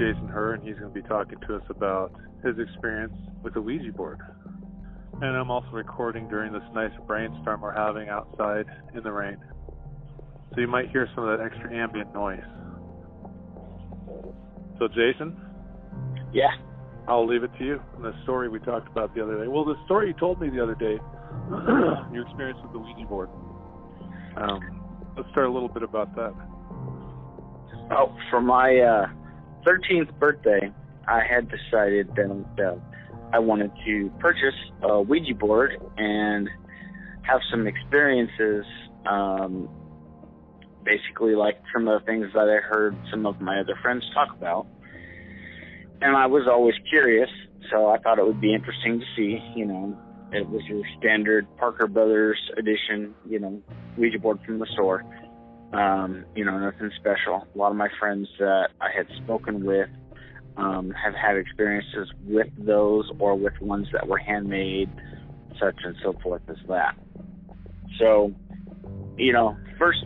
Jason Herr, and he's going to be talking to us about his experience with the Ouija board. And I'm also recording during this nice brainstorm we're having outside in the rain. So you might hear some of that extra ambient noise. So, Jason? Yeah. I'll leave it to you. And the story we talked about the other day. Well, the story you told me the other day, your experience with the Ouija board. Um, let's start a little bit about that. Oh, for my uh, 13th birthday, I had decided that uh, I wanted to purchase a Ouija board and have some experiences, um, basically like some of the things that I heard some of my other friends talk about. And I was always curious, so I thought it would be interesting to see, you know, it was your standard Parker Brothers edition, you know, Ouija board from the store. Um, you know, nothing special. A lot of my friends that I had spoken with um, have had experiences with those or with ones that were handmade, such and so forth as that. So, you know, first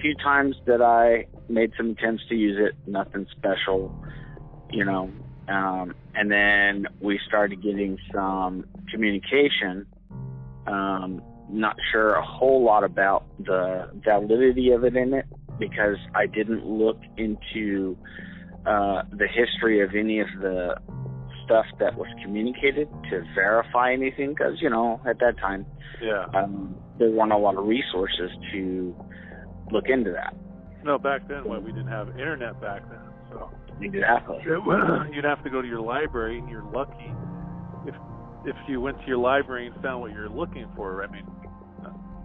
few times that I made some attempts to use it, nothing special, you know, um, and then we started getting some communication. Um, not sure a whole lot about the validity of it in it because I didn't look into uh, the history of any of the stuff that was communicated to verify anything because you know at that time yeah. um, there weren't a lot of resources to look into that. No back then what we didn't have internet back then so. Exactly. You'd have to go to your library and you're lucky if if you went to your library and found what you're looking for. I mean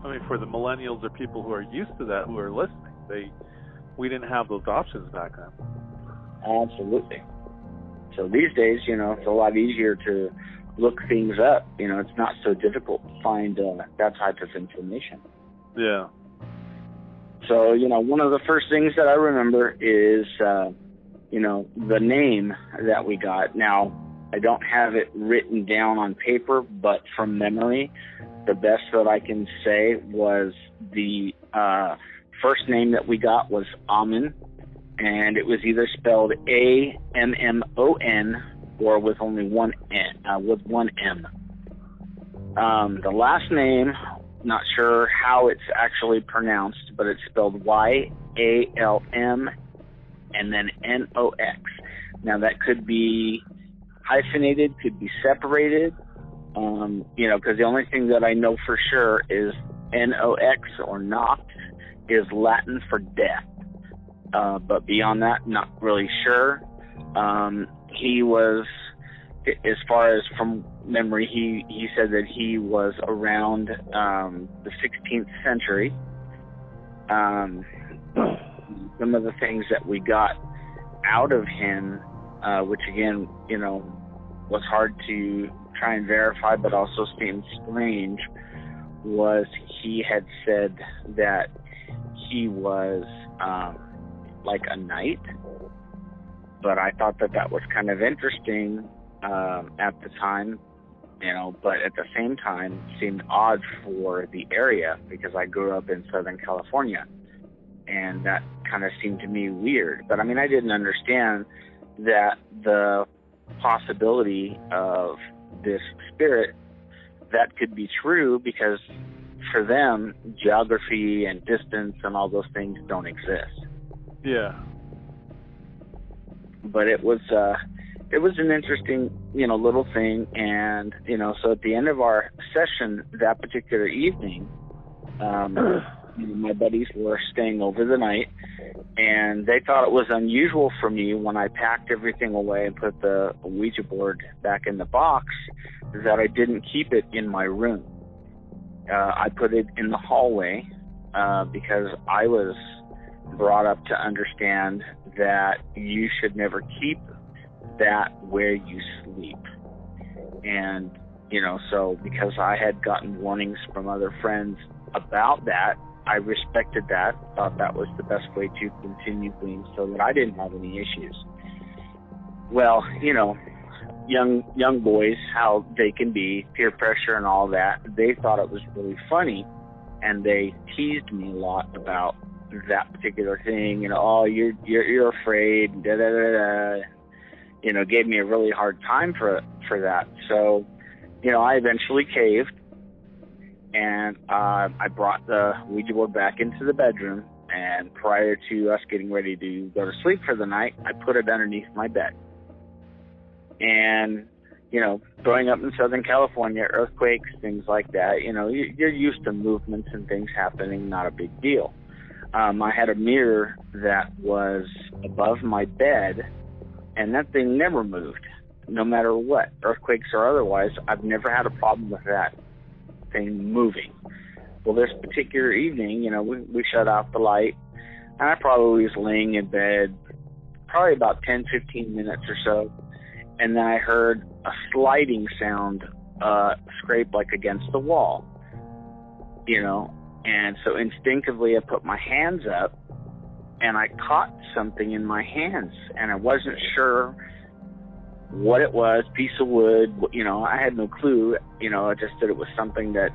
i mean for the millennials or people who are used to that who are listening they we didn't have those options back then Absolutely. So these days, you know, it's a lot easier to look things up. You know, it's not so difficult to find uh, that type of information. Yeah. So, you know, one of the first things that I remember is, uh, you know, the name that we got. Now, I don't have it written down on paper, but from memory, the best that I can say was the uh, first name that we got was Ammon, and it was either spelled A M M O N or with only one N, uh, with one M. Um, the last name, not sure how it's actually pronounced, but it's spelled Y A L M and then N O X. Now that could be hyphenated, could be separated. Um, you know, because the only thing that I know for sure is N O X or Nox is Latin for death. Uh, but beyond that, not really sure. Um, he was, as far as from memory, he, he said that he was around um, the 16th century. Um, some of the things that we got out of him, uh, which again, you know, was hard to try and verify, but also seemed strange, was he had said that he was um, like a knight. But I thought that that was kind of interesting um, at the time, you know, but at the same time seemed odd for the area because I grew up in Southern California. And that kind of seemed to me weird. But I mean, I didn't understand that the possibility of this spirit that could be true because for them, geography and distance and all those things don't exist. Yeah. But it was uh it was an interesting, you know, little thing and, you know, so at the end of our session that particular evening, um my buddies were staying over the night and they thought it was unusual for me when I packed everything away and put the Ouija board back in the box that I didn't keep it in my room. Uh, I put it in the hallway uh, because I was brought up to understand that you should never keep that where you sleep. And, you know, so because I had gotten warnings from other friends about that, I respected that, thought that was the best way to continue things so that I didn't have any issues. Well, you know, young young boys, how they can be, peer pressure and all that, they thought it was really funny and they teased me a lot about that particular thing, know, oh you're you're you're afraid, da da da da you know, gave me a really hard time for for that. So, you know, I eventually caved, and uh, I brought the Ouija board back into the bedroom. And prior to us getting ready to go to sleep for the night, I put it underneath my bed. And you know, growing up in Southern California, earthquakes, things like that, you know, you're used to movements and things happening, not a big deal. Um, I had a mirror that was above my bed, and that thing never moved, no matter what, earthquakes or otherwise. I've never had a problem with that thing moving. Well, this particular evening, you know, we, we shut off the light, and I probably was laying in bed probably about 10, 15 minutes or so and then I heard a sliding sound uh, scrape like against the wall, you know. And so instinctively, I put my hands up, and I caught something in my hands, and I wasn't sure what it was. Piece of wood, you know. I had no clue, you know. I just that it was something that,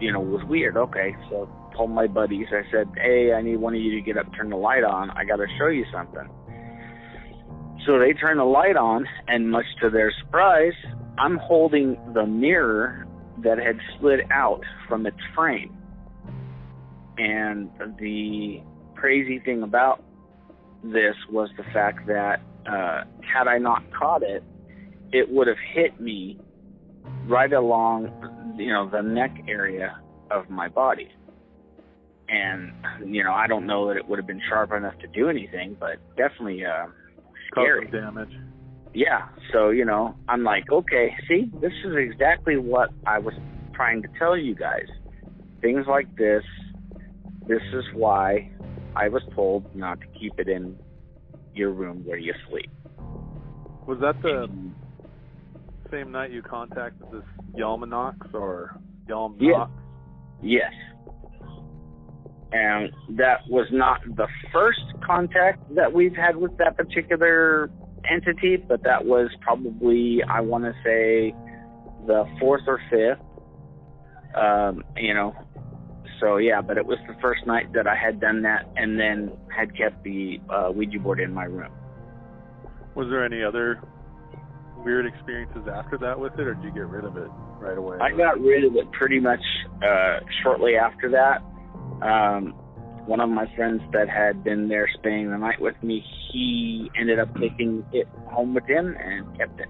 you know, was weird. Okay, so told my buddies. I said, "Hey, I need one of you to get up, turn the light on. I got to show you something." So they turn the light on, and much to their surprise, I'm holding the mirror that had slid out from its frame. And the crazy thing about this was the fact that uh, had I not caught it, it would have hit me right along, you know, the neck area of my body. And you know, I don't know that it would have been sharp enough to do anything, but definitely uh, scary. damage. Yeah. So, you know, I'm like, okay, see, this is exactly what I was trying to tell you guys. Things like this, this is why I was told not to keep it in your room where you sleep. Was that the same night you contacted this Yalmanox or Yalmanox? Yeah. Yes and that was not the first contact that we've had with that particular entity, but that was probably I want to say the fourth or fifth. Um, you know, so yeah, but it was the first night that I had done that, and then had kept the uh, Ouija board in my room. Was there any other weird experiences after that with it, or did you get rid of it right away? I got rid of it pretty much uh, shortly after that. Um, one of my friends that had been there spending the night with me, he ended up taking it home with him and kept it.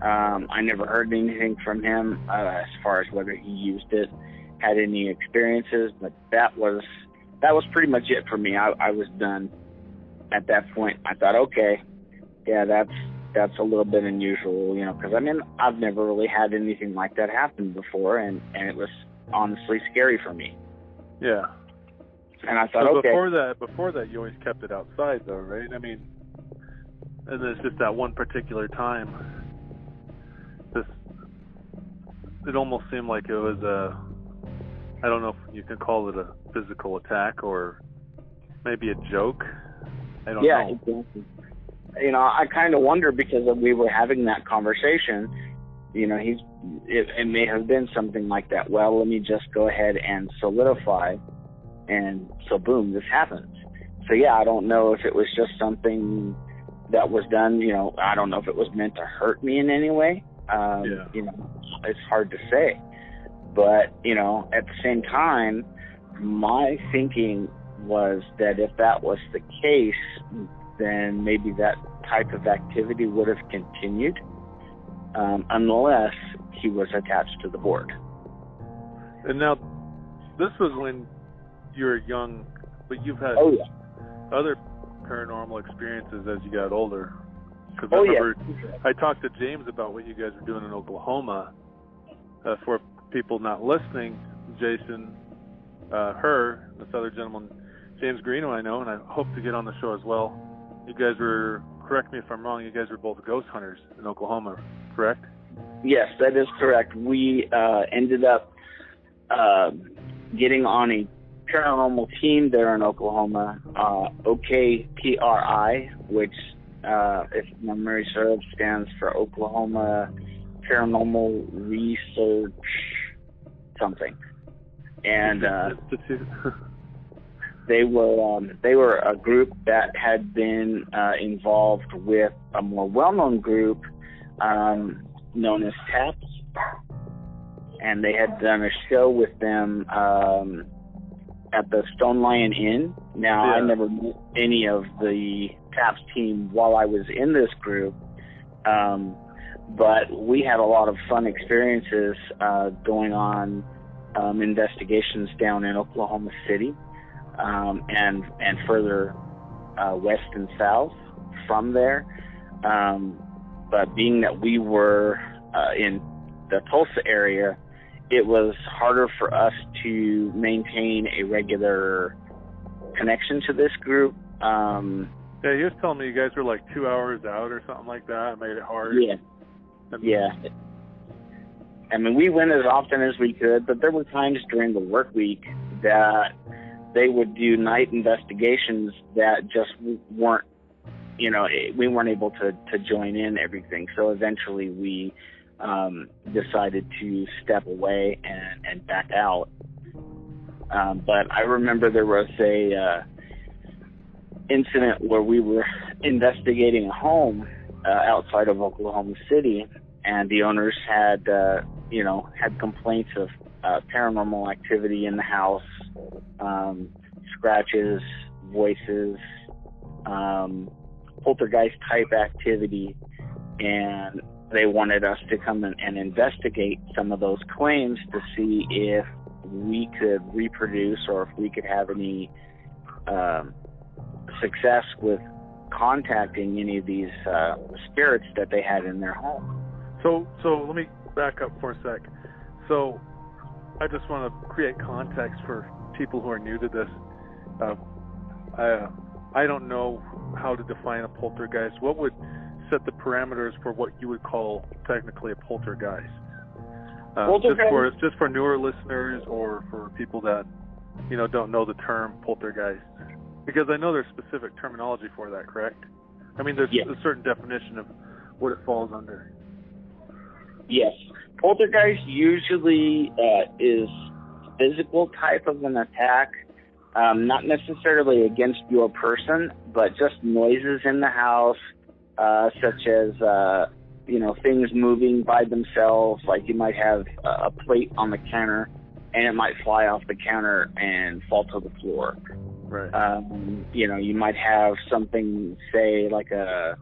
Um, I never heard anything from him uh, as far as whether he used it, had any experiences, but that was that was pretty much it for me. I, I was done at that point. I thought, okay, yeah, that's that's a little bit unusual, you know, because I mean I've never really had anything like that happen before, and and it was honestly scary for me. Yeah. And I thought, so okay. Before that, before that, you always kept it outside, though, right? I mean, and it's just that one particular time. This, it almost seemed like it was a, I don't know if you can call it a physical attack or maybe a joke. I don't yeah, know. Exactly. You know, I kind of wonder because we were having that conversation. You know, he's it, it may have been something like that. Well, let me just go ahead and solidify, and so boom, this happens. So yeah, I don't know if it was just something that was done. You know, I don't know if it was meant to hurt me in any way. Um, yeah. You know, it's hard to say. But you know, at the same time, my thinking was that if that was the case, then maybe that type of activity would have continued, um, unless he was attached to the board. And now, this was when you were young, but you've had Oh yeah. other paranormal experiences as you got older. Because I Oh yeah. I talked to James about what you guys were doing in Oklahoma. Uh, for people not listening, Jason, uh, Herr, this other gentleman, James Greeno, I know, and I hope to get on the show as well. You guys were, correct me if I'm wrong, you guys were both ghost hunters in Oklahoma, correct? Yes, that is correct. We uh, ended up uh, getting on a paranormal team there in Oklahoma, uh, OKPRI, which, uh, if memory serves, stands for Oklahoma Paranormal Research something. And uh, Institute. they were um, they were a group that had been uh, involved with a more well-known group um, known as Taps, and they had done a show with them um, at the Stone Lion Inn. Now Yeah. I never met any of the Taps team while I was in this group, um, but we had a lot of fun experiences uh, going on um, investigations down in Oklahoma City um, and and further uh, west and south from there. Um, but being that we were uh, in the Tulsa area, it was harder for us to maintain a regular connection to this group. Um, Yeah, he was telling me you guys were like two hours out or something like that. It made it hard. yeah, yeah. I mean, we went as often as we could, but there were times during the work week that they would do night investigations that just weren't, you know, we weren't able to to join in everything. So eventually, we um, decided to step away and and back out. Um, but I remember there was a uh, incident where we were investigating a home uh, outside of Oklahoma City, and the owners had, uh, you know, had complaints of uh, paranormal activity in the house, um, scratches, voices, um, poltergeist type activity, and they wanted us to come in and investigate some of those claims to see if we could reproduce or if we could have any um, success with contacting any of these uh, spirits that they had in their home. So, so let me back up for a sec. So, I just want to create context for people who are new to this. Uh, I, I don't know how to define a poltergeist. What would set the parameters for what you would call technically a poltergeist? Uh, Poltergeist- Just for just for newer listeners or for people that you know don't know the term poltergeist, because I know there's specific terminology for that. Correct? I mean, there's Yeah. a certain definition of what it falls under. Yes, poltergeist usually uh, is physical type of an attack, um, not necessarily against your person, but just noises in the house, uh, such as uh, you know things moving by themselves. Like you might have a a plate on the counter, and it might fly off the counter and fall to the floor. Right. Um, you know, you might have something, say, like a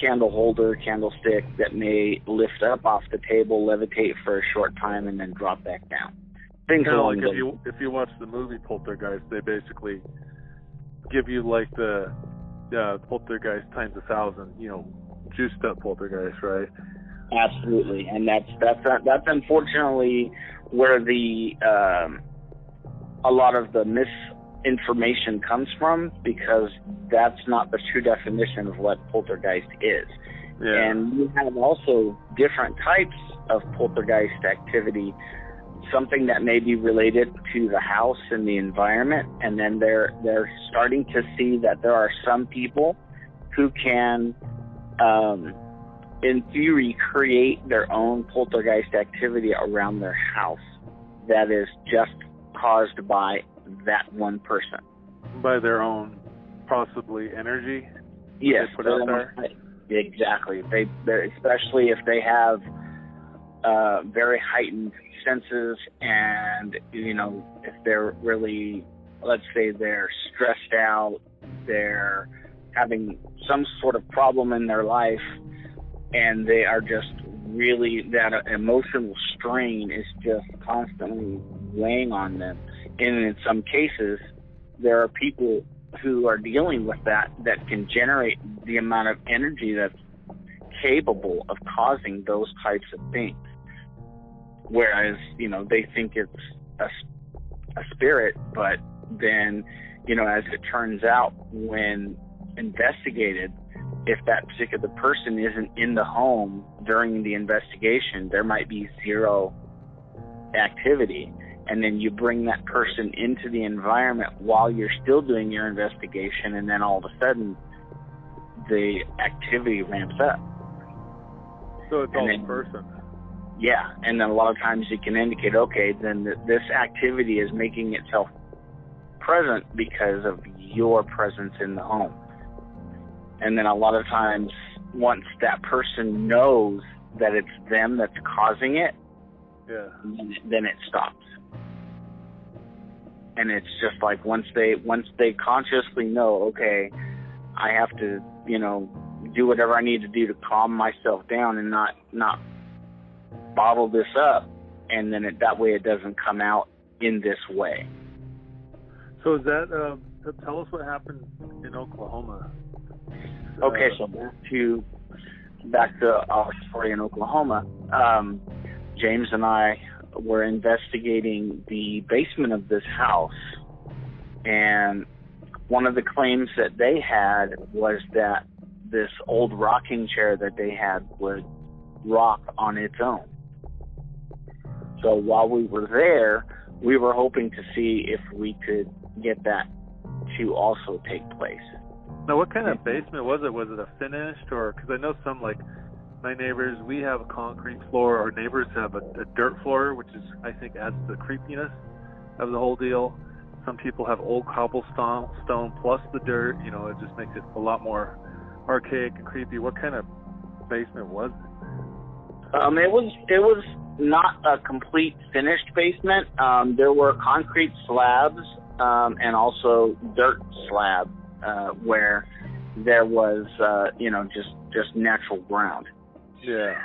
candle holder, candlestick that may lift up off the table, levitate for a short time, and then drop back down. Things kind of like if you if you watch the movie Poltergeist, they basically give you like the uh, Poltergeist times a thousand, you know, juiced up Poltergeist, right? Absolutely, and that's that's that's unfortunately where the um, a lot of the misinformation comes from because that's not the true definition of what poltergeist is. Yeah. And we have also different types of poltergeist activity, something that may be related to the house and the environment, and then they're they're starting to see that there are some people who can, um, in theory, create their own poltergeist activity around their house that is just caused by that one person. by their own possibly energy. Yes, put out they're- exactly. They, they're, especially if they have uh, very heightened senses, and you know, if they're really, let's say, they're stressed out, they're having some sort of problem in their life, and they are just really that emotional strain is just constantly weighing on them. And in some cases, there are people who are dealing with that that can generate the amount of energy that's capable of causing those types of things. Whereas, you know, they think it's a, a spirit, but then, you know, as it turns out, when investigated, if that particular person isn't in the home during the investigation, there might be zero activity and then you bring that person into the environment while you're still doing your investigation, and then all of a sudden the activity ramps up. So it's And all then- the person. Yeah, and then a lot of times you can indicate, okay, then th- this activity is making itself present because of your presence in the home. And then a lot of times, once that person knows that it's them that's causing it, Yeah. then it stops. And it's just like once they once they consciously know, okay, I have to, you know, do whatever I need to do to calm myself down and not not bottle this up, and then it, that way it doesn't come out in this way. So is that? Uh, tell us what happened in Oklahoma. Okay, Uh, so back to back to our story in Oklahoma. Um, James and I were investigating the basement of this house, and one of the claims that they had was that this old rocking chair that they had would rock on its own. So while we were there, we were hoping to see if we could get that to also take place. Now, what kind of basement was it? Was it a finished or? Because I know some like my neighbors, we have a concrete floor. Our neighbors have a, a dirt floor, which is I think adds to the creepiness of the whole deal. Some people have old cobblestone stone plus the dirt. You know, it just makes it a lot more archaic and creepy. What kind of basement was it? Um, it was it was not a complete finished basement. Um, there were concrete slabs um, and also dirt slab uh, where there was uh, you know just just natural ground. Yeah.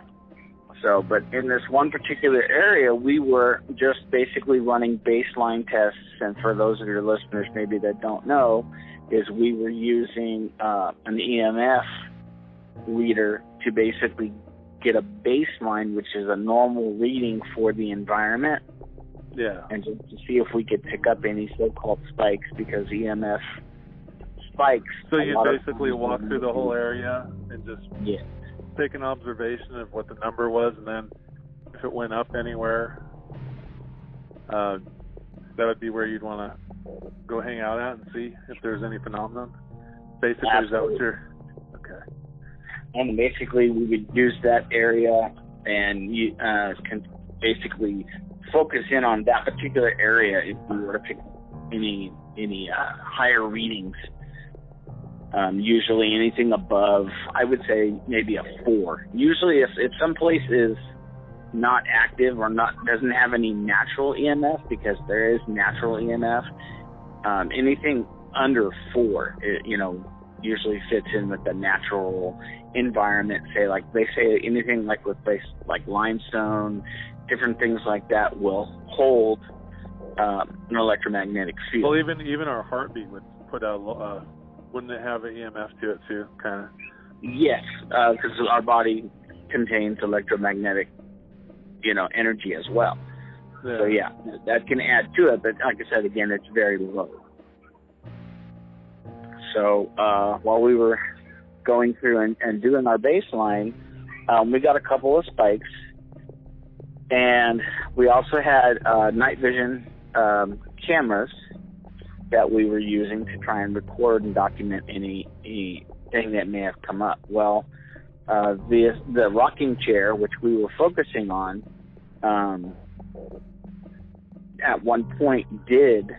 So, but in this one particular area, we were just basically running baseline tests. And for those of your listeners maybe that don't know, is we were using uh, an EMF reader to basically get a baseline, which is a normal reading for the environment, Yeah. and just to see if we could pick up any so-called spikes because EMF spikes. So you basically walk through the whole area and just Yeah. Take an observation of what the number was, and then if it went up anywhere, uh, that would be where you'd want to go hang out at and see if there's any phenomenon. Basically, is that what Absolutely. you're? Okay. and basically we would use that area and you uh, can basically focus in on that particular area if we were to pick any any uh, higher readings. Um, usually anything above, I would say maybe a four. Usually, if if some place is not active or not doesn't have any natural EMF, because there is natural EMF, um, anything under four, it, you know, usually fits in with the natural environment. Say like they say anything like with place like limestone, different things like that will hold um, an electromagnetic field. Well, even even our heartbeat would put out. Uh, wouldn't it have an EMF to it too? Kind of. Yes, because our body contains electromagnetic, you know, energy as well. So yeah, that can add to it. But like I said, again, it's very low. So uh, while we were going through and, and doing our baseline, um, we got a couple of spikes, and we also had uh, night vision um, cameras that we were using to try and record and document any anything that may have come up. Well, uh, the the rocking chair, which we were focusing on, um, at one point did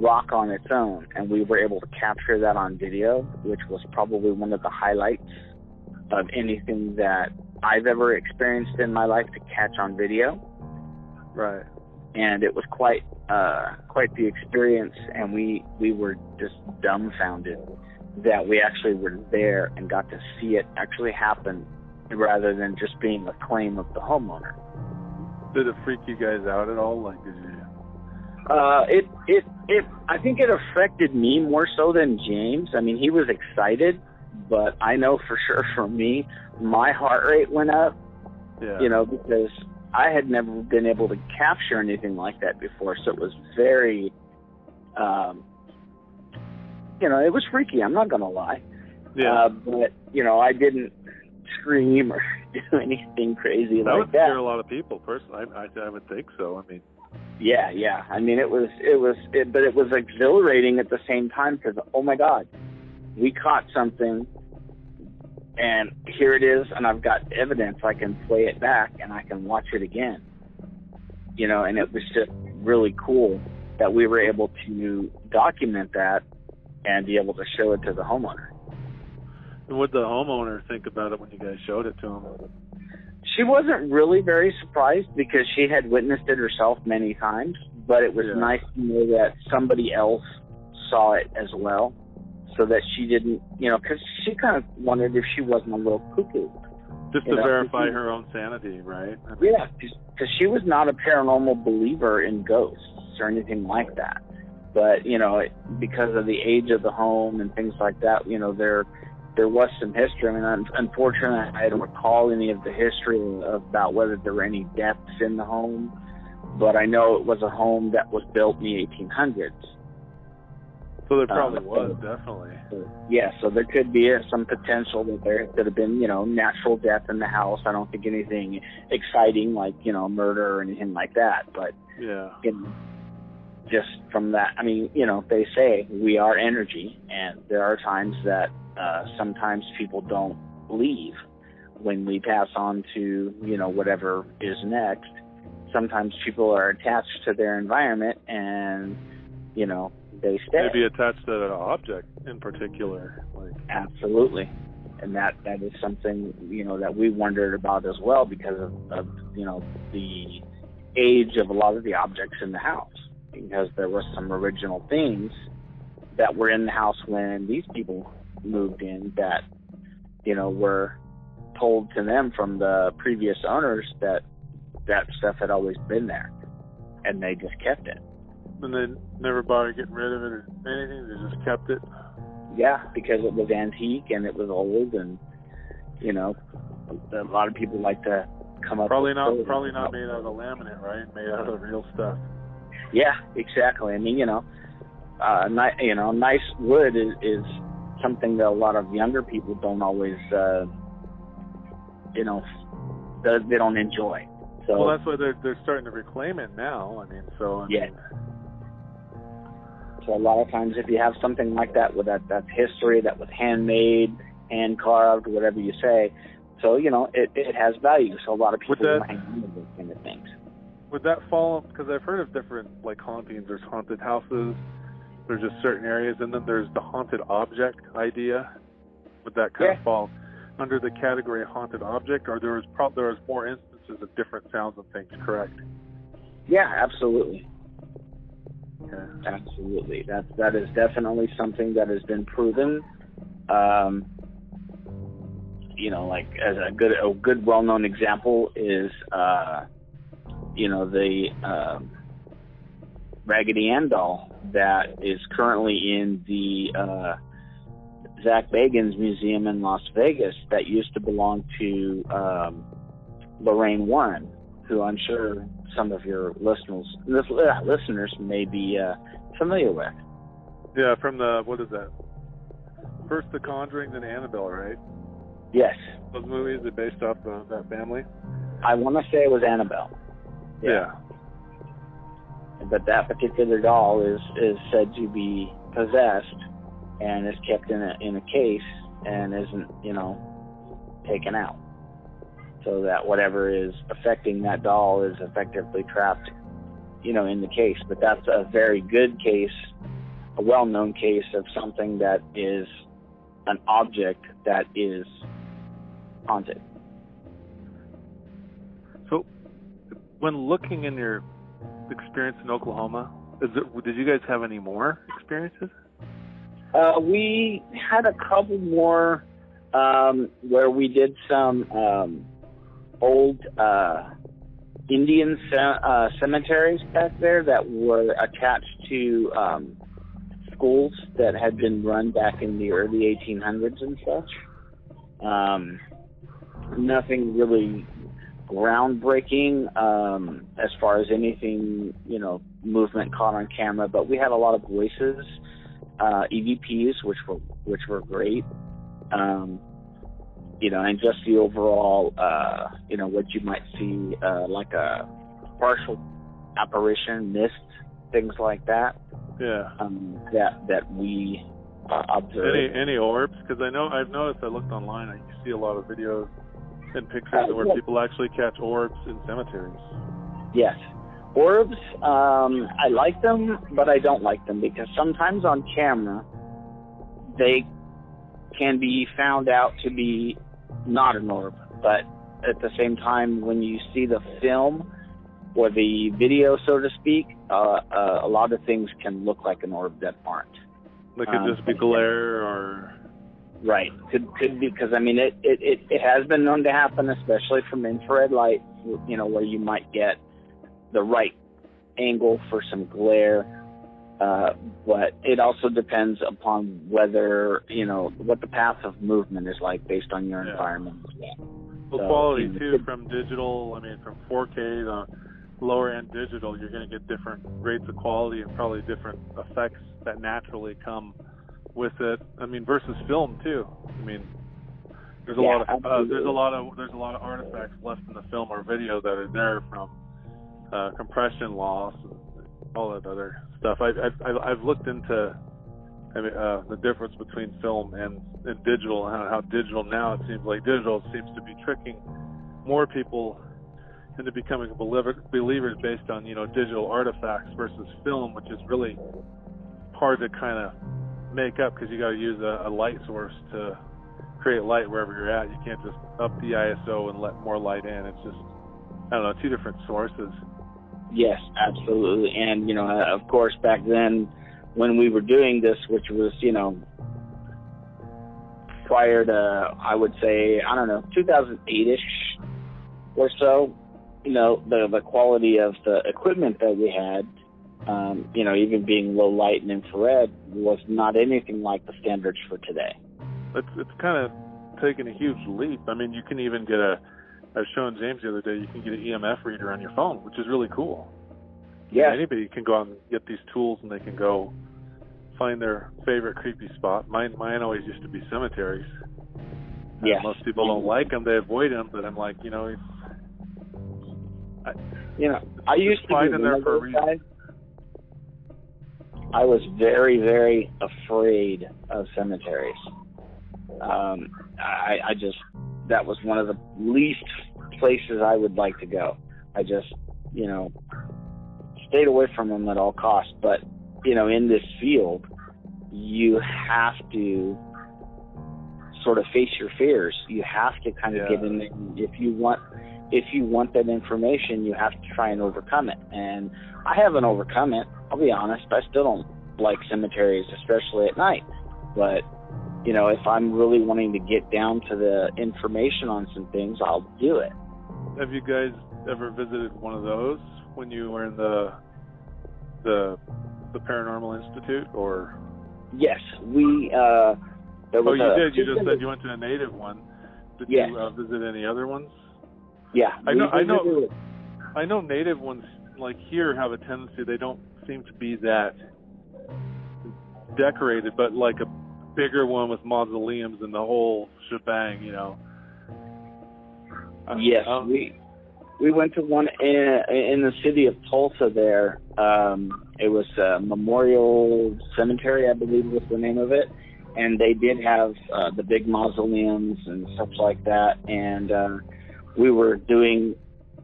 rock on its own, and we were able to capture that on video, which was probably one of the highlights of anything that I've ever experienced in my life to catch on video. Right. And it was quite uh, quite the experience, and we we were just dumbfounded that we actually were there and got to see it actually happen, rather than just being a claim of the homeowner. Did it freak you guys out at all? Like, did you? Uh, it it it. I think it affected me more so than James. I mean, he was excited, but I know for sure for me, my heart rate went up. Yeah. You know, because I had never been able to capture anything like that before, so it was very, um, you know, it was freaky. I'm not gonna lie. Yeah. Uh, but you know, I didn't scream or do anything crazy that like would that. scare a lot of people. Personally, I, I, I would think so. I mean, Yeah, yeah. I mean, it was, it was, it, but it was exhilarating at the same time because, oh my God, we caught something, and here it is, and I've got evidence. I can play it back, and I can watch it again. You know, and it was just really cool that we were able to document that and be able to show it to the homeowner. And what did the homeowner think about it when you guys showed it to him? She wasn't really very surprised because she had witnessed it herself many times, but it was Yeah. nice to know that somebody else saw it as well, so that she didn't, you know, because she kind of wondered if she wasn't a little cuckoo. Just to know, verify she- her own sanity, right? I mean, Yeah, because she was not a paranormal believer in ghosts or anything like that. But you know, it, because of the age of the home and things like that, you know, there there was some history. I mean, un- unfortunately, I don't recall any of the history about whether there were any deaths in the home. But I know it was a home that was built in the 1800s. So there probably Um, was, definitely. Yeah, so there could be uh, some potential that there could have been, you know, natural death in the house. I don't think anything exciting like, you know, murder or anything like that. But Yeah. you know, just from that, I mean, you know, they say we are energy, and there are times that uh, sometimes people don't leave when we pass on to, you know, whatever is next. Sometimes people are attached to their environment, and you know, they stay. Maybe attached to an object in particular. Like Absolutely. And that that is something, you know, that we wondered about as well because of, of you know, the age of a lot of the objects in the house. Because there were some original things that were in the house when these people moved in that, you know, were told to them from the previous owners that that stuff had always been there. And they just kept it. And they never bothered getting rid of it or anything, they just kept it. Yeah, because it was antique and it was old, and you know, a lot of people like to come up. Probably with not probably not made out of laminate, right? Made out of real stuff. Yeah, exactly. I mean, you know, uh, ni- you know, nice wood is, is something that a lot of younger people don't always, uh, you know, they, they don't enjoy. So Well that's why they're they're starting to reclaim it now. I mean so I Yeah. mean, So a lot of times, if you have something like that, with that that's history, that was handmade, hand carved, whatever you say, so you know it, it has value. So a lot of people Would that- will hang on to those kind of things. would that fall because I've heard of different like hauntings. There's haunted houses, there's just certain areas and then there's the haunted object idea. Would that kind Yeah. of fall under the category haunted object or there was prob there was more instances of different sounds and things, correct? Yeah, absolutely, Okay. absolutely. That that is definitely something that has been proven. Um, you know, like as a good a good well known example is, uh, you know, the um, Raggedy Ann doll that is currently in the uh, Zak Bagans Museum in Las Vegas that used to belong to um, Lorraine Warren, who I'm sure some of your listeners uh, listeners may be uh, familiar with. Yeah, from the what is that? First The Conjuring, then Annabelle, right? Yes, Those movies are based off the, that family. I want to say it was Annabelle, Yeah. but that particular doll is is said to be possessed and is kept in a in a case and isn't you know taken out, so that whatever is affecting that doll is effectively trapped, you know, in the case. But that's a very good case, a well-known case of something that is an object that is haunted. So, when looking in your experience in Oklahoma, is it, did you guys have any more experiences? Uh, we had a couple more um, where we did some um, old uh, Indian uh, cemeteries back there that were attached to um, schools that had been run back in the early 1800s and such. Um, nothing really groundbreaking um, as far as anything, you know, movement caught on camera, but we had a lot of voices uh, EVPs, which were which were great. Um, you know, and just the overall, uh, you know, what you might see, uh, like a partial apparition, mist, things like that. Yeah. Um, that that we uh, observed. Any any orbs? Because I know I've noticed. I looked online. I see a lot of videos and pictures Uh, where yeah. people actually catch orbs in cemeteries. Yes, Orbs, um, I like them, but I don't like them because sometimes on camera they can be found out to be not an orb. But at the same time, when you see the film or the video, so to speak, uh, uh, a lot of things can look like an orb that aren't. They could Um, just be glare or Right. Could could be because I mean it, it it it has been known to happen, especially from infrared light. You know where you might get the right angle for some glare, uh, but it also depends upon whether you know what the path of movement is like based on your Yeah. environment. the So, quality too from digital. I mean, from 4K to lower end digital, you're going to get different rates of quality and probably different effects that naturally come with it. I mean, versus film too. I mean, there's a Yeah, lot of uh, there's a lot of there's a lot of artifacts left in the film or video that are there from uh, compression loss and all that other stuff. I, I've I've I've looked into I mean, uh, the difference between film and, and digital, and how, how digital now it seems like digital seems to be tricking more people into becoming believer, believers based on you know digital artifacts versus film, which is really hard to kind of make up because you got to use a, a light source to create light wherever you're at. You can't just up the ISO and let more light in. It's just I don't know, two different sources. Yes, absolutely. And, you know, of course, back then when we were doing this, which was, you know, prior to, I would say, I don't know, 2008 ish or so, you know, the, the quality of the equipment that we had, um, you know, even being low light and infrared, was not anything like the standards for today. it's it's kind of taken a huge leap. I mean, you can even get a. I was showing James the other day. You can get an EMF reader on your phone, which is really cool. Yeah. Anybody can go out and get these tools, and they can go find their favorite creepy spot. Mine, mine always used to be cemeteries. Yes. Most people don't like them; they avoid them. But I'm like, you know, it's, You know, I used to be there for a reason. I was very, very afraid of cemeteries. Um, I, I just that was one of the least places I would like to go. I just, you know, stayed away from them at all costs. But you know, in this field, you have to sort of face your fears. You have to kind of Yeah. get in there. If you want, if you want that information, you have to try and overcome it. And I haven't overcome it. I'll be honest. I still don't like cemeteries, especially at night. But you know, if I'm really wanting to get down to the information on some things, I'll do it. Have you guys ever visited one of those when you were in the the the Paranormal Institute or? Yes, we. uh Oh, you a- did. You just said you went to a native one. Did Yes. you uh, visit any other ones? Yeah, I know- I know- I know native ones like here have a tendency they don't seem to be that decorated, but like a bigger one with mausoleums and the whole shebang, you know. Yes, um, we we went to one in in the city of Tulsa. There, um, it was uh, Memorial Cemetery, I believe was the name of it, and they did have uh, the big mausoleums and stuff like that. And uh, we were doing,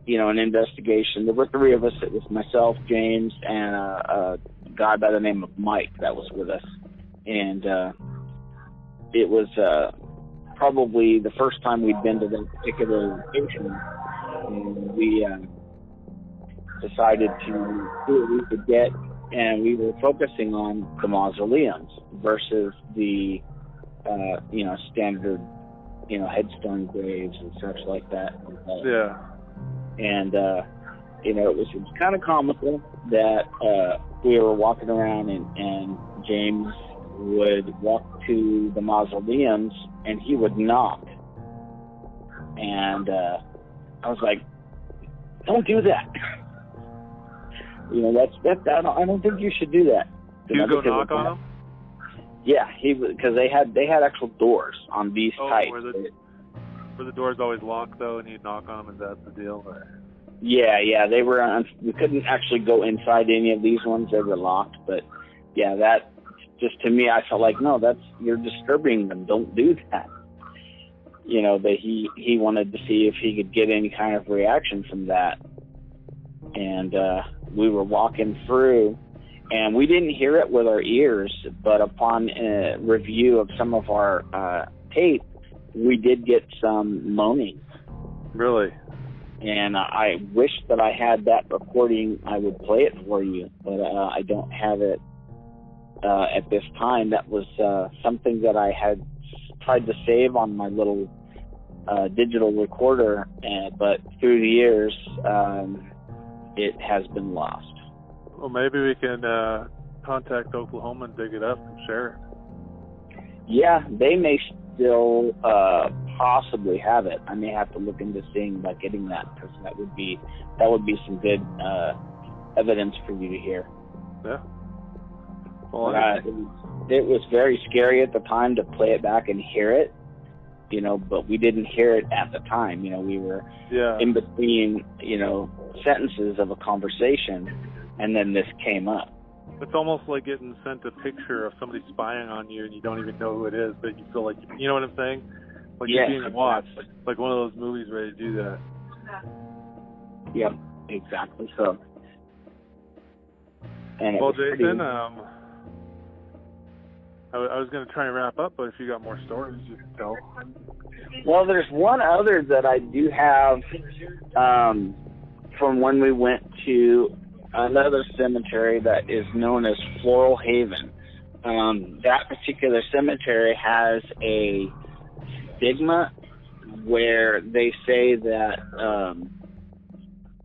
you know, an investigation. There were three of us. It was myself, James, and uh, a guy by the name of Mike that was with us, and uh, it was. Uh, probably the first time we'd been to that particular location, and we uh, decided to see what we could get, and we were focusing on the mausoleums versus the, uh, you know, standard, you know, headstone graves and such like that. yeah. And uh, you know, it was, it was kind of comical that uh, we were walking around and, and James would walk to the mausoleums and he would knock. And uh, I was like, "Don't do that." You know, that's that. I don't, I don't think you should do that. Do you go knock on them? Yeah, he because they had they had actual doors on these Oh, types. were the were the doors always locked though, and you'd knock on them? Is that the deal? Or? Yeah, yeah, they were. On, we couldn't actually go inside any of these ones; they were locked. But yeah, that just to me, I felt like no, that's you're disturbing them. Don't do that. You know, that he he wanted to see if he could get any kind of reaction from that. and uh, we were walking through, and we didn't hear it with our ears, but upon a review of some of our uh, tape, we did get some moaning. Really? And I wish that I had that recording. I would play it for you, but uh, I don't have it uh, at this time. That was uh, something that I had tried to save on my little uh, digital recorder, and, but through the years, um, it has been lost. Well, maybe we can uh, contact Oklahoma and dig it up and share it. Yeah, they may still uh, possibly have it. I may have to look into seeing about getting that because that would be that would be some good uh, evidence for you to hear. Yeah. Well, uh, it, was, it was very scary at the time to play it back and hear it, you know, but we didn't hear it at the time. You know, we were yeah. in between, you know, sentences of a conversation, and then this came up. It's almost like getting sent a picture of somebody spying on you, and you don't even know who it is, but you feel like you know what I'm saying. Like yes, you're being watched, like, like one of those movies where they do that. Yep, exactly so. And well, Jason, pretty... um, I, I was going to try and wrap up, but if you got more stories, you can tell. Well, there's one other that I do have um, from when we went to another cemetery that is known as Floral Haven. Um, that particular cemetery has a stigma where they say that um,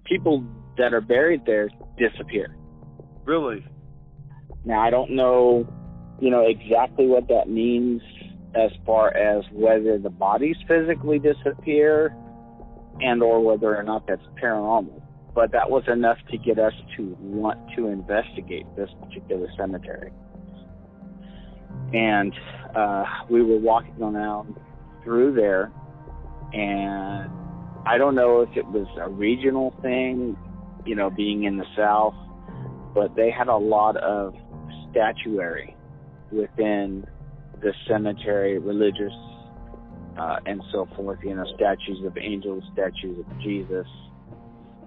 people that are buried there disappear. Really? Now I don't know, you know, exactly what that means as far as whether the bodies physically disappear and or whether or not that's paranormal. But that was enough to get us to want to investigate this particular cemetery. And uh, we were walking around through there, and I don't know if it was a regional thing, you know, being in the South, but they had a lot of statuary within the cemetery, religious uh, and so forth, you know, statues of angels, statues of Jesus,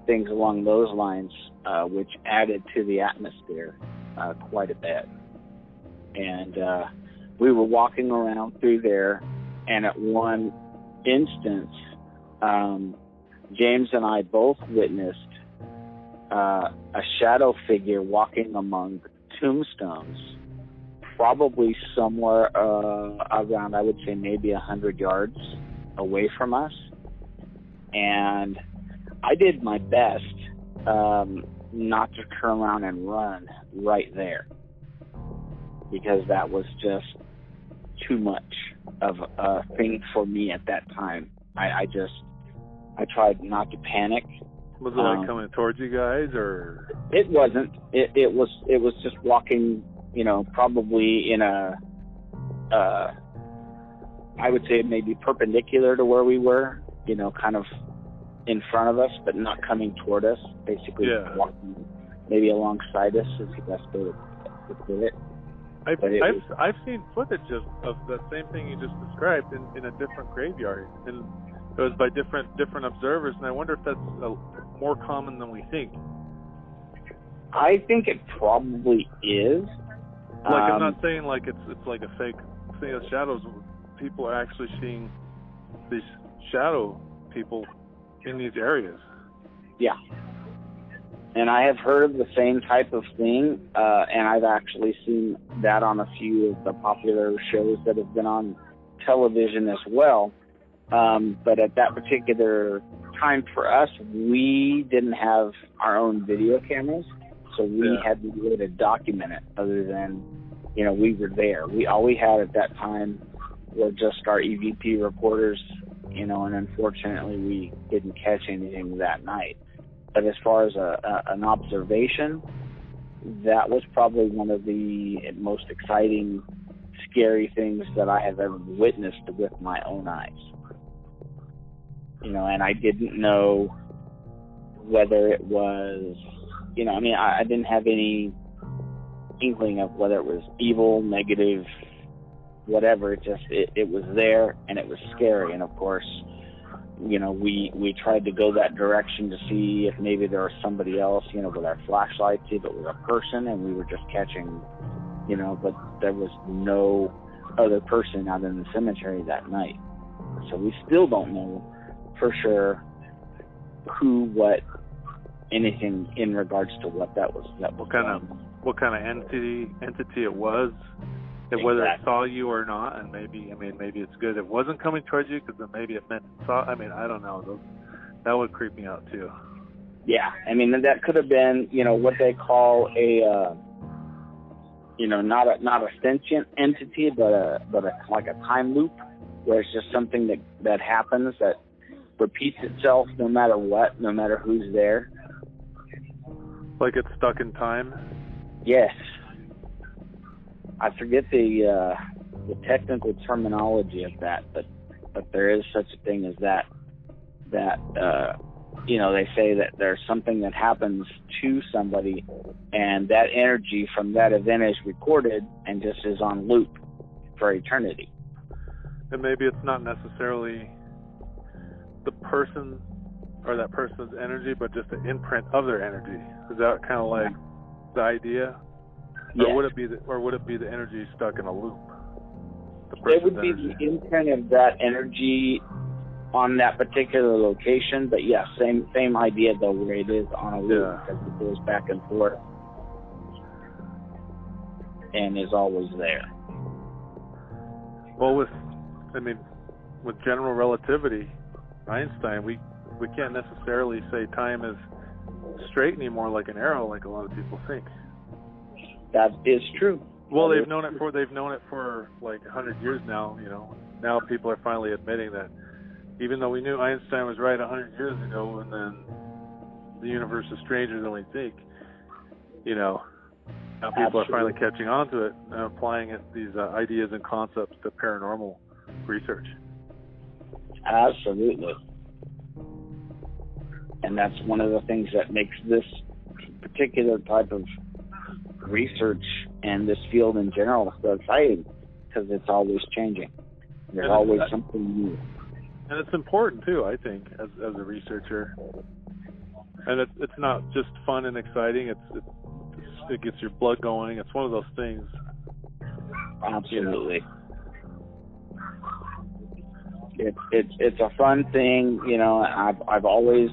things along those lines, uh, which added to the atmosphere uh, quite a bit. And uh, we were walking around through there, and at one instance, um, James and I both witnessed uh, a shadow figure walking among tombstones, probably somewhere uh, around, I would say, maybe a hundred yards away from us. And I did my best um, not to turn around and run right there because that was just too much of a thing for me at that time. I, I just I tried not to panic. Was it like um, coming towards you guys, or it wasn't? It it was it was just walking, you know, probably in a, uh, I would say maybe perpendicular to where we were, you know, kind of in front of us, but not coming toward us. Basically, yeah. walking maybe alongside us is the best way to, to put it. I've I've, was, I've seen footage of, of the same thing you just described in, in a different graveyard, and it was by different different observers. And I wonder if that's a, more common than we think. I think it probably is. Like um, I'm not um, saying like it's it's like a fake thing of shadows. People are actually seeing these shadow people in these areas. Yeah, and I have heard the same type of thing, uh, and I've actually seen that on a few of the popular shows that have been on television as well. Um, but at that particular time for us, we didn't have our own video cameras, so we yeah. had to be able to document it. Other than, you know, we were there. We all we had at that time were just our EVP recorders, you know, and unfortunately we didn't catch anything that night. But as far as a, a, an observation, that was probably one of the most exciting, scary things that I have ever witnessed with my own eyes. You know, and I didn't know whether it was, you know, I mean, I, I didn't have any inkling of whether it was evil, negative, whatever. It just, it, it was there and it was scary. And of course, you know, we we tried to go that direction to see if maybe there was somebody else, you know, with our flashlights, if it was a person, and we were just catching, you know, but there was no other person out in the cemetery that night. So we still don't know for sure who, what, anything in regards to what that was. That was what kind of what kind of entity entity it was, and whether it saw you or not. And maybe I mean maybe it's good it wasn't coming towards you because then maybe it meant it saw. I mean I don't know. Those, that would creep me out too. Yeah, I mean that could have been you know what they call a. Uh, you know, not a not a sentient entity, but a but a like a time loop, where it's just something that that happens that repeats itself no matter what, no matter who's there. Like it's stuck in time. Yes. I forget the uh, the technical terminology of that, but but there is such a thing as that that uh, you know they say that there's something that happens to somebody, and that energy from that event is recorded and just is on loop for eternity. And maybe it's not necessarily the person or that person's energy, but just the imprint of their energy. Is that kind of like the idea? Yes. Or would it be the, or would it be the energy stuck in a loop? it would be energy. the imprint of that energy on that particular location. But yes, yeah, same same idea though, where it is on a loop yeah. because it goes back and forth and is always there. Well, with I mean, with general relativity, Einstein, we we can't necessarily say time is straight anymore like an arrow, like a lot of people think. That is true. Well, they've known it for they've known it for like a hundred years now. You know, now people are finally admitting that even though we knew Einstein was right a hundred years ago, and then the universe is stranger than we think. You know, now people Absolutely. are finally catching on to it and applying it, these uh, ideas and concepts to paranormal research. Absolutely. And that's one of the things that makes this particular type of research and this field in general so exciting because it's always changing. There's always something new. And it's important too, I think, as as a researcher. And it's it's not just fun and exciting. It's, it's it gets your blood going. It's one of those things. Absolutely. It's it's it's a fun thing, you know. I've I've always,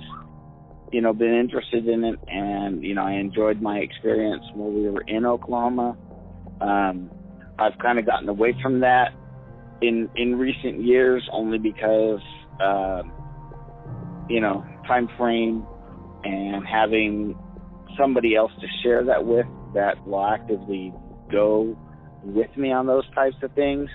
you know, been interested in it, and you know, I enjoyed my experience when we were in Oklahoma. Um, I've kind of gotten away from that in in recent years, only because, uh, you know, time frame and having somebody else to share that with that will actively go with me on those types of things.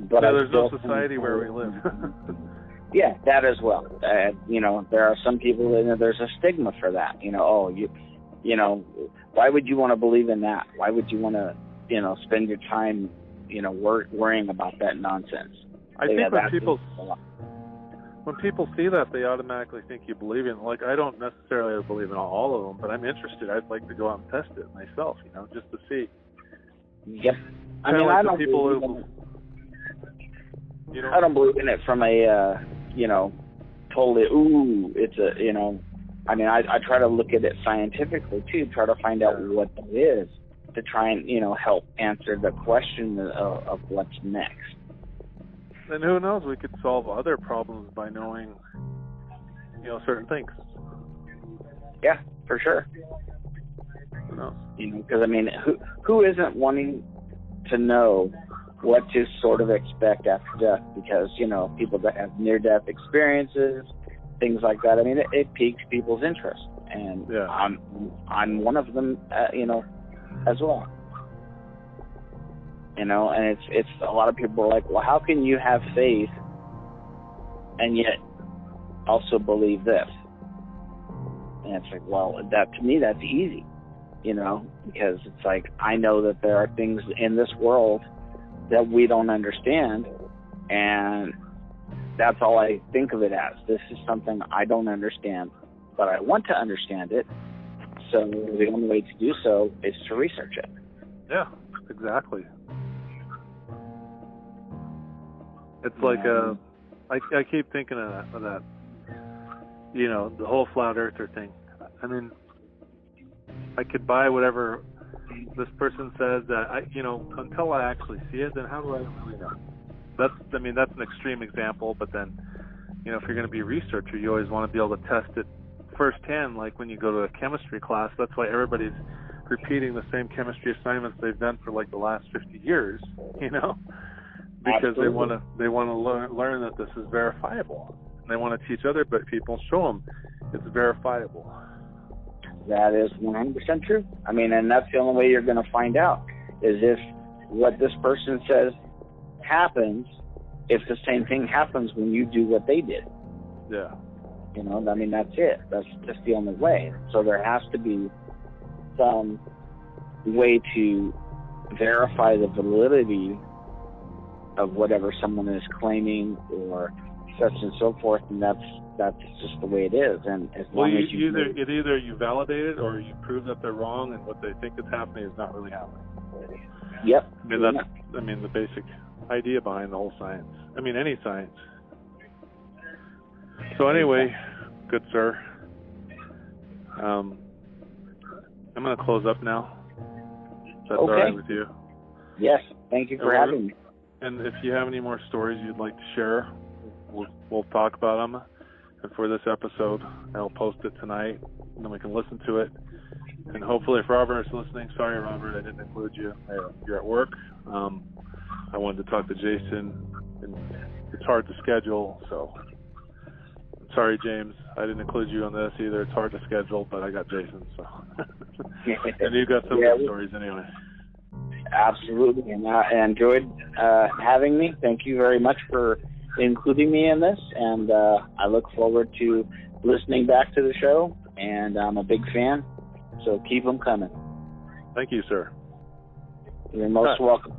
But yeah, there's no society where we live. yeah, that as well. Uh, you know, there are some people that you know, there's a stigma for that. You know, oh, you, you know, why would you want to believe in that? Why would you want to, you know, spend your time, you know, wor- worrying about that nonsense? I They think when people when people see that, they automatically think you believe in. Like I don't necessarily believe in all of them, but I'm interested. I'd like to go out and test it myself. You know, just to see. Yep. I mean, like I don't people believe who-. You know, I don't believe in it from a, uh, you know, totally. Ooh, it's a, you know. I mean, I, I try to look at it scientifically too, try to find out what it is, to try and you know help answer the question of, of what's next. and who knows? We could solve other problems by knowing, you know, certain things. Yeah, for sure. Who knows? You know, because I mean, who who isn't wanting to know what to sort of expect after death? Because you know, people that have near-death experiences, things like that. I mean, it, it piques people's interest, and Yeah. I'm I'm one of them. Uh, you know, as well. You know, and it's it's a lot of people are like, well, how can you have faith and yet also believe this? And it's like, well, that to me that's easy, you know, because it's like I know that there are things in this world that we don't understand, and that's all I think of it as. This is something I don't understand, but I want to understand it. So the only way to do so is to research it. Yeah, exactly. It's like uh, I I keep thinking of that, of that you know, the whole flat earther thing. I mean, I could buy whatever this person says that I, you know, until I actually see it, then how do I really know? That's, I mean, that's an extreme example, but then, you know, if you're going to be a researcher, you always want to be able to test it firsthand. Like when you go to a chemistry class, that's why everybody's repeating the same chemistry assignments they've done for like the last 50 years, you know, because Absolutely. they want to they want to learn learn that this is verifiable. And they want to teach other people, show them it's verifiable. That is 100% true. I mean, and that's the only way you're going to find out is if what this person says happens, if the same thing happens when you do what they did. Yeah. You know, I mean, that's it. That's just the only way. So there has to be some way to verify the validity of whatever someone is claiming or such and so forth, and that's that's just the way it is. And as Well, long you, as you either it either you validate it or you prove that they're wrong and what they think is happening is not really happening. yep, I mean that's I mean the basic idea behind the whole science. I mean any science. So anyway, good sir. Um, I'm gonna close up now. If That's Okay. right with you. yes. Thank you for having me. And if you have any more stories you'd like to share, we'll, we'll talk about them. And for this episode, I'll post it tonight, and then we can listen to it. And hopefully, if Robert is listening, sorry, Robert, I didn't include you. You're at work. Um, I wanted to talk to Jason, and it's hard to schedule. So, sorry, James, I didn't include you on this either. It's hard to schedule, but I got Jason. So, and you got some Yeah, good stories anyway. Absolutely, and I enjoyed uh, having me. Thank you very much for including me in this, and uh, I look forward to listening back to the show. And I'm a big fan, so keep them coming. Thank you, sir. You're most Right. welcome.